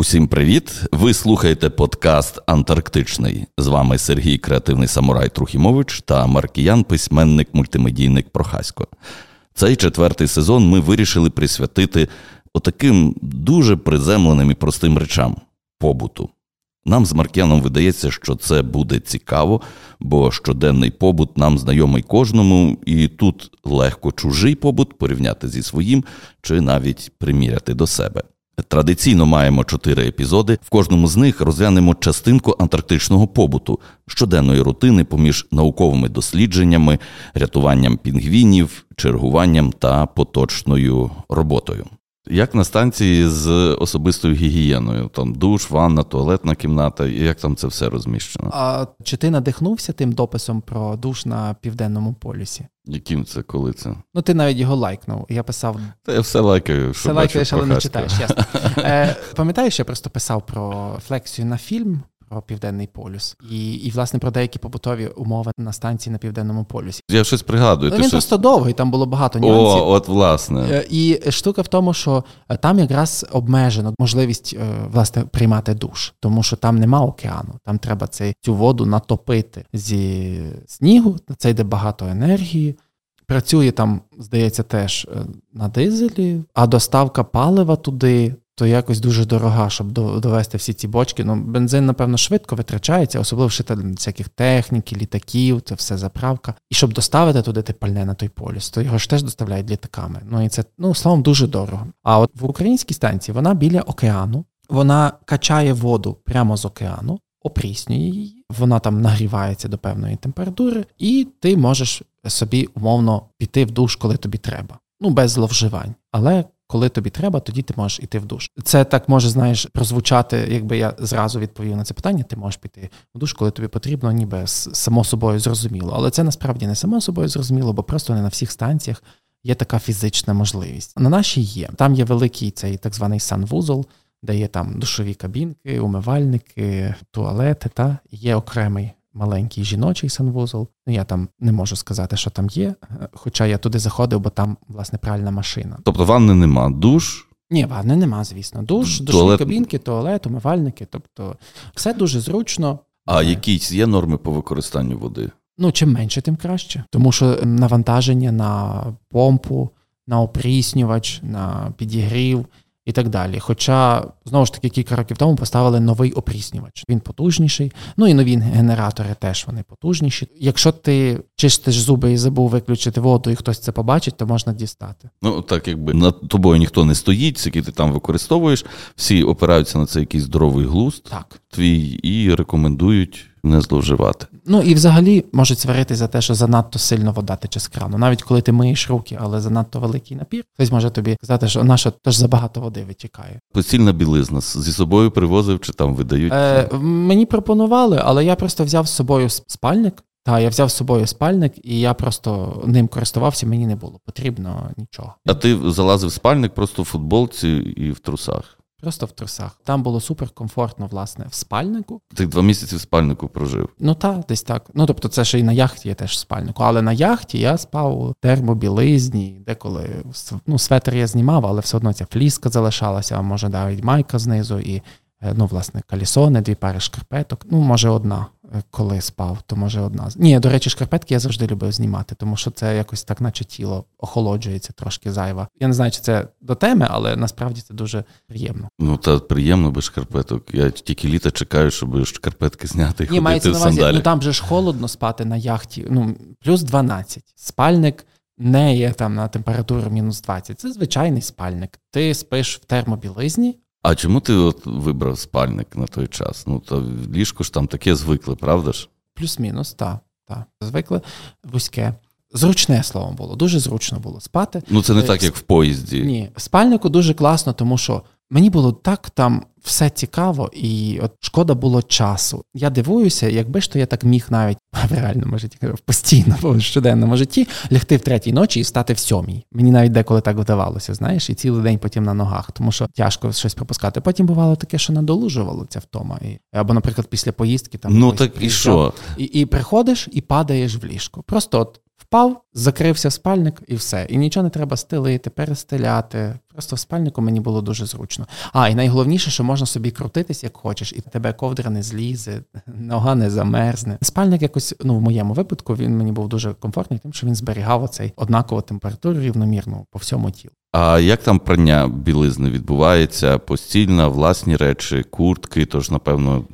Усім привіт! Ви слухаєте подкаст Антарктичний. З вами Сергій Креативний Самурай Трухімович та Маркіян, письменник, мультимедійник Прохасько. Цей четвертий сезон ми вирішили присвятити отаким дуже приземленим і простим речам побуту. Нам з Маркіяном видається, що це буде цікаво, бо щоденний побут нам знайомий кожному, і тут легко чужий побут порівняти зі своїм чи навіть приміряти до себе. Традиційно маємо чотири епізоди. В кожному з них розглянемо частинку антарктичного побуту, щоденної рутини поміж науковими дослідженнями, рятуванням пінгвінів, чергуванням та поточною роботою. Як на станції з особистою гігієною, там душ, ванна, туалетна кімната, і як там це все розміщено? А чи ти надихнувся тим дописом про душ на південному полюсі? Яким це, коли це? Ну, ти навіть його лайкнув. Я писав. Та я все лайкаю, що Все лайкаєш, але не читаєш, ясно. Е, Пам'ятаєш, я просто писав про флексію на фільм про південний полюс, і, і власне про деякі побутові умови на станції на південному полюсі. Я щось пригадую. Ну, Він щось... просто довгий, там було багато нюансів. О, от власне. Е, І штука в тому, що е, там якраз обмежено можливість е, власне приймати душ, тому що там нема океану. Там треба цей, цю воду натопити зі снігу. Це йде багато енергії. Працює там, здається, теж на дизелі, а доставка палива туди то якось дуже дорога, щоб довести всі ці бочки. Ну, бензин, напевно, швидко витрачається, особливо ще всяких техніки, літаків, це все заправка. І щоб доставити туди те пальне на той полюс, то його ж теж доставляють літаками. Ну і це, ну, словом, дуже дорого. А от в українській станції вона біля океану, вона качає воду прямо з океану, опріснює її, вона там нагрівається до певної температури, і ти можеш собі умовно піти в душ, коли тобі треба. Ну, без зловживань. Але коли тобі треба, тоді ти можеш іти в душ. Це так може, знаєш, прозвучати, якби я зразу відповів на це питання. Ти можеш піти в душ, коли тобі потрібно, ніби само собою зрозуміло. Але це насправді не само собою зрозуміло, бо просто не на всіх станціях є така фізична можливість. На нашій є. Там є великий цей так званий санвузол, де є там душові кабінки, умивальники, туалети. Та є окремий маленький жіночий санвузол. Ну, я там не можу сказати, що там є, хоча я туди заходив, бо там, власне, пральна машина. Тобто ванни нема, душ. Ні, ванни нема, звісно. Душ, душові кабінки, туалет, умивальники. Тобто все дуже зручно. А якісь є норми по використанню води? Ну, чим менше, тим краще. Тому що навантаження на помпу, на опріснювач, на підігрів і так далі. Хоча, знову ж таки, кілька років тому поставили новий опріснювач. Він потужніший. Ну і нові генератори теж вони потужніші. Якщо ти чистиш зуби і забув виключити воду, і хтось це побачить, то можна дістати. Ну так якби над тобою ніхто не стоїть, який ти там використовуєш, всі опираються на це якийсь здоровий глузд так. твій і рекомендують не зловживати. Ну і взагалі можуть сварити за те, що занадто сильно вода тече з крану. Навіть коли ти миєш руки, але занадто великий напір, хтось може тобі сказати, що наша теж забагато води витікає. Постільна білизна зі собою привозив чи там видають? Е, Мені пропонували, але я просто взяв з собою спальник. Та я взяв з собою спальник, і я просто ним користувався, мені не було потрібно нічого. А ти залазив в спальник просто в футболці і в трусах? Просто в трусах. Там було суперкомфортно, власне, в спальнику. Ти два місяці в спальнику прожив? Ну так, десь так. Ну тобто, це ще й на яхті є теж в спальнику. Але на яхті я спав у термобілизні, деколи ну, светр я знімав, але все одно ця фліска залишалася, а може навіть майка знизу, і е, ну, власне, калісони, дві пари шкарпеток. Ну, може, одна коли спав, то може одна. Ні, до речі, шкарпетки я завжди любив знімати, тому що це якось так, наче тіло охолоджується трошки зайва. Я не знаю, чи це до теми, але насправді це дуже приємно. Ну та приємно без шкарпеток. Я тільки літо чекаю, щоб шкарпетки зняти і Ні, ходити в сандалі. Ну там же ж холодно спати на яхті. Ну плюс 12. Спальник. Не є там на температуру мінус 20. Це звичайний спальник. Ти спиш в термобілизні, а чому ти от вибрав спальник на той час? Ну, то ліжко ж там таке звикли, правда ж? Плюс-мінус, так. Та. Звикли вузьке. Зручне слово було, дуже зручно було спати. Ну, це не е, так, як в поїзді. Ні, в спальнику дуже класно, тому що мені було так там все цікаво, і от шкода було часу. Я дивуюся, якби ж то я так міг навіть в реальному житті, в постійному в щоденному житті лягти в третій ночі і стати в сьомій. Мені навіть деколи так вдавалося, знаєш, і цілий день потім на ногах, тому що тяжко щось пропускати. Потім бувало таке, що надолужувало ця втома. І, Або, наприклад, після поїздки там ну так і що? І, і приходиш і падаєш в ліжко. Просто от. Впав, закрився спальник і все. І нічого не треба стелити, перестеляти. Просто в спальнику мені було дуже зручно. А, і найголовніше, що можна собі крутитись, як хочеш, і тебе ковдра не злізе, нога не замерзне. Спальник якось, ну в моєму випадку, він мені був дуже комфортний, тим, що він зберігав оцей однакову температуру рівномірну по всьому тілу. А як там прання білизни відбувається? Постільно, власні речі, куртки, тож, напевно,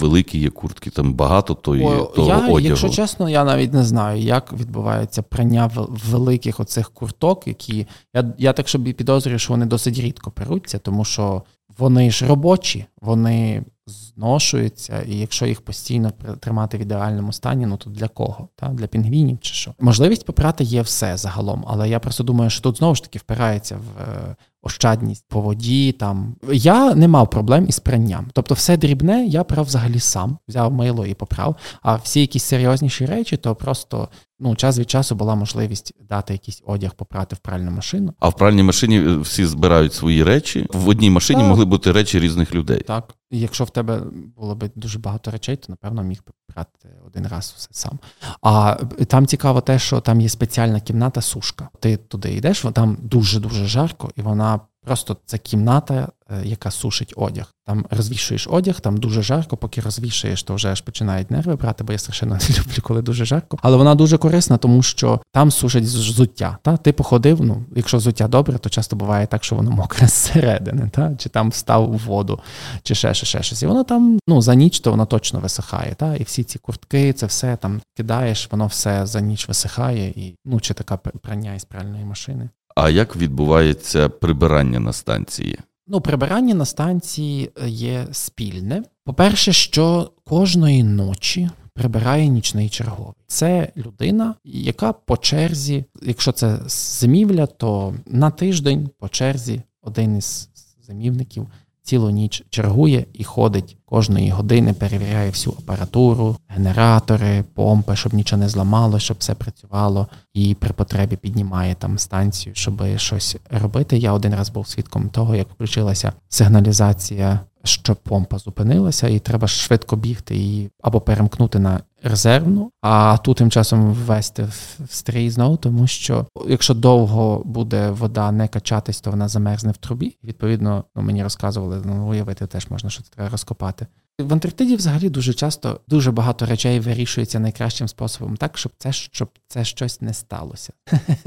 великі є куртки, там багато то О, того я, одягу. Якщо чесно, я навіть не знаю, як відбувається прання великих оцих курток, які. Я я так собі підозрюю, що вони досить рідко перуться, тому що вони ж робочі, вони зношуються, і якщо їх постійно тримати в ідеальному стані, ну то для кого? Та? Для пінгвінів чи що? Можливість попрати є все загалом, але я просто думаю, що тут знову ж таки впирається в е, ощадність по воді. Там я не мав проблем із пранням. Тобто, все дрібне я прав взагалі сам, взяв мило і поправ. А всі якісь серйозніші речі, то просто ну час від часу була можливість дати якийсь одяг попрати в пральну машину. А в пральній машині е, всі збирають свої речі. В одній машині так. могли бути речі різних людей. Так, і якщо в тебе було б дуже багато речей, то напевно міг би брати один раз все сам. А там цікаво те, що там є спеціальна кімната сушка. Ти туди йдеш, там дуже дуже жарко, і вона просто це кімната, е, яка сушить одяг. Там розвішуєш одяг, там дуже жарко, поки розвішуєш, то вже аж починають нерви брати, бо я страшенно не люблю, коли дуже жарко. Але вона дуже корисна, тому що там сушать взуття. Та? Ти походив, ну, якщо взуття добре, то часто буває так, що воно мокре зсередини, та? чи там встав у воду, чи ще ще, ще щось. І воно там ну, за ніч то воно точно висихає. Та? І всі ці куртки, це все там кидаєш, воно все за ніч висихає, і ну, чи така прання із пральної машини. А як відбувається прибирання на станції? Ну, прибирання на станції е, є спільне. По-перше, що кожної ночі прибирає нічний черговий. Це людина, яка по черзі, якщо це зимівля, то на тиждень по черзі один із зимівників цілу ніч чергує і ходить кожної години, перевіряє всю апаратуру, генератори, помпи, щоб нічого не зламало, щоб все працювало, і при потребі піднімає там станцію, щоб щось робити. Я один раз був свідком того, як включилася сигналізація що помпа зупинилася, і треба швидко бігти її або перемкнути на резервну, а тут тим часом ввести в стрій знову, тому що якщо довго буде вода не качатись, то вона замерзне в трубі. Відповідно, ну мені розказували, ну уявити теж можна, що це треба розкопати. В Антарктиді взагалі дуже часто дуже багато речей вирішується найкращим способом, так щоб це щоб це щось не сталося.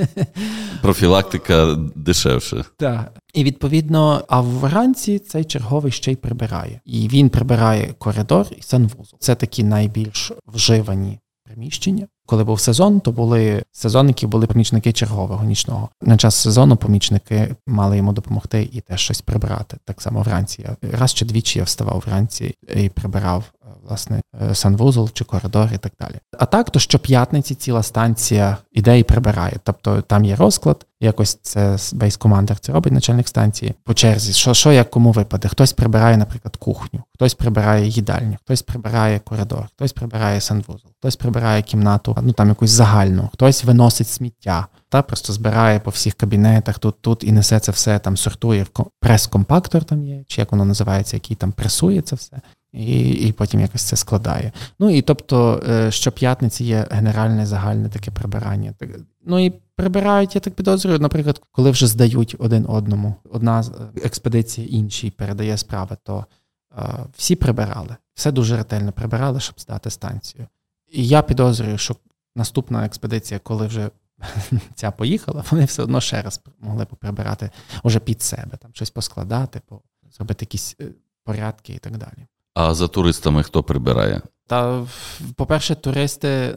Профілактика дешевше. Так. І відповідно, а вранці цей черговий ще й прибирає. І він прибирає коридор і санвузол. Це такі найбільш вживані приміщення. Коли був сезон, то були сезонники, були помічники чергового нічного. На час сезону помічники мали йому допомогти і теж щось прибрати. Так само вранці. Раз чи двічі я вставав вранці і прибирав власне е, санвузол чи коридор і так далі. А так, то щоп'ятниці ціла станція іде і прибирає. Тобто там є розклад, якось це бейс-командер це робить начальник станції по черзі. Що що як кому випаде? Хтось прибирає, наприклад, кухню, хтось прибирає їдальню, хтось прибирає коридор, хтось прибирає санвузол, хтось прибирає кімнату, ну там якусь загальну, хтось виносить сміття, та просто збирає по всіх кабінетах тут, тут і несе це все там, сортує в прес-компактор. Там є, чи як воно називається, який там пресує це все і і потім якось це складає. Ну і тобто, е, щоп'ятниці є генеральне загальне таке прибирання. Ну і прибирають, я так підозрюю, наприклад, коли вже здають один одному, одна експедиція іншій передає справи, то е, всі прибирали, все дуже ретельно прибирали, щоб здати станцію. І я підозрюю, що наступна експедиція, коли вже ця поїхала, вони все одно ще раз могли поприбирати уже під себе, там щось поскладати, зробити якісь е, порядки і так далі. А за туристами хто прибирає? Та, по-перше, туристи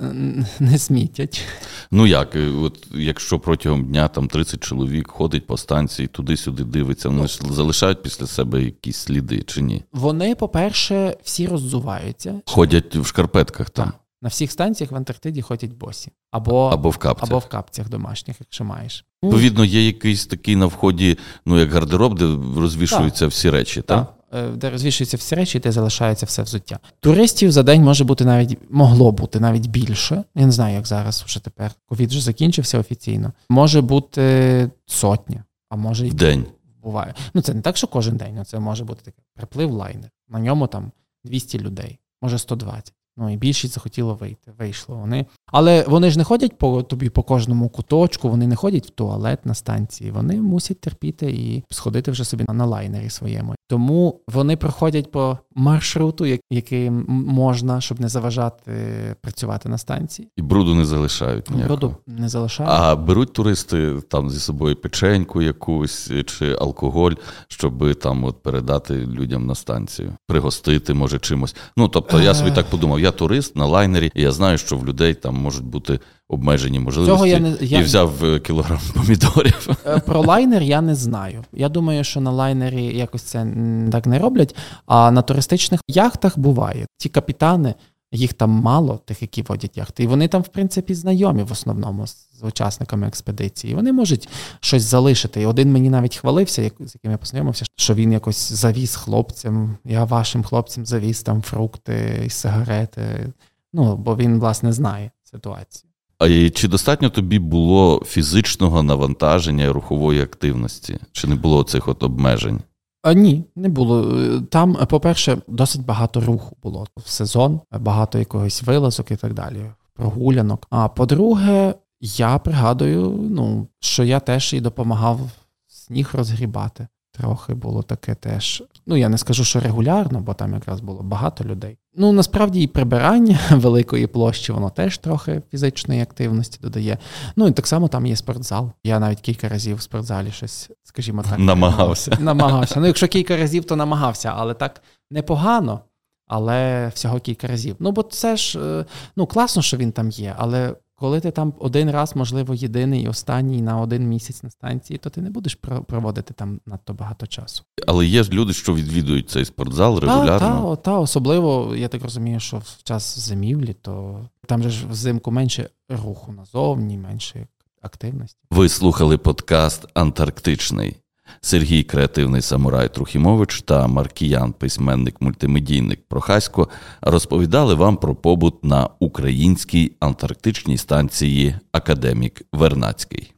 не смітять. Ну як, от якщо протягом дня там 30 чоловік ходить по станції, туди-сюди дивиться, вони ж залишають після себе якісь сліди чи ні? Вони, по-перше, всі роззуваються. Ходять в шкарпетках там. На всіх станціях в Антарктиді ходять босі. Або або в капцях або в капцях домашніх, якщо маєш. Відповідно, є якийсь такий на вході, ну як гардероб, де розвішуються так. всі речі, так? так? Е, де розвішуються всі речі, де залишається все взуття. Туристів за день може бути навіть могло бути навіть більше. Я не знаю, як зараз вже тепер. Ковід вже закінчився офіційно. Може бути сотня, а може й день. Буває. Ну це не так, що кожен день. Це може бути такий приплив лайнер. На ньому там 200 людей, може 120. Ну і більшість захотіло вийти. Вийшло. Вони Але вони ж не ходять по тобі по кожному куточку, вони не ходять в туалет на станції. Вони мусять терпіти і сходити вже собі на лайнері своєму. Тому вони проходять по маршруту, який можна, щоб не заважати працювати на станції. І бруду не залишають. Ніякого. Бруду не залишають. А беруть туристи там зі собою печеньку якусь чи алкоголь, щоб там от передати людям на станцію, пригостити, може, чимось. Ну тобто, я собі так подумав, я турист на лайнері, і я знаю, що в людей там можуть бути обмежені можливості Цього я не, я... і взяв е, кілограм помідорів. Е, про лайнер я не знаю. Я думаю, що на лайнері якось це так не роблять. А на туристичних яхтах буває. Ті капітани, їх там мало, тих, які водять яхти, і вони там, в принципі, знайомі в основному з учасниками експедиції. Вони можуть щось залишити. І один мені навіть хвалився, з яким я познайомився, що він якось завіз хлопцям. Я вашим хлопцям завіз там фрукти і сигарети. Ну, бо він, власне, знає ситуацію. А чи достатньо тобі було фізичного навантаження і рухової активності? Чи не було цих от обмежень? А, Ні, не було. Там, по-перше, досить багато руху було в сезон, багато якогось вилазок і так далі, прогулянок. А по-друге, я пригадую, ну, що я теж і допомагав сніг розгрібати. Трохи було таке теж. Ну, я не скажу, що регулярно, бо там якраз було багато людей. Ну, насправді і прибирання великої площі, воно теж трохи фізичної активності додає. Ну і так само там є спортзал. Я навіть кілька разів в спортзалі щось, скажімо так, намагався. Намагався. Ну, якщо кілька разів, то намагався, але так непогано. Але всього кілька разів. Ну, бо це ж е, ну класно, що він там є, але коли ти там один раз, можливо, єдиний і останній на один місяць на станції, то ти не будеш проводити там надто багато часу. Але є ж люди, що відвідують цей спортзал регулярно. Та, та, та особливо, я так розумію, що в час зимівлі, то там же ж взимку менше руху назовні, менше активності. Ви слухали подкаст Антарктичний. Сергій Креативний Самурай Трухімович та Маркіян, письменник мультимедійник Прохасько, розповідали вам про побут на українській антарктичній станції Академік Вернацький.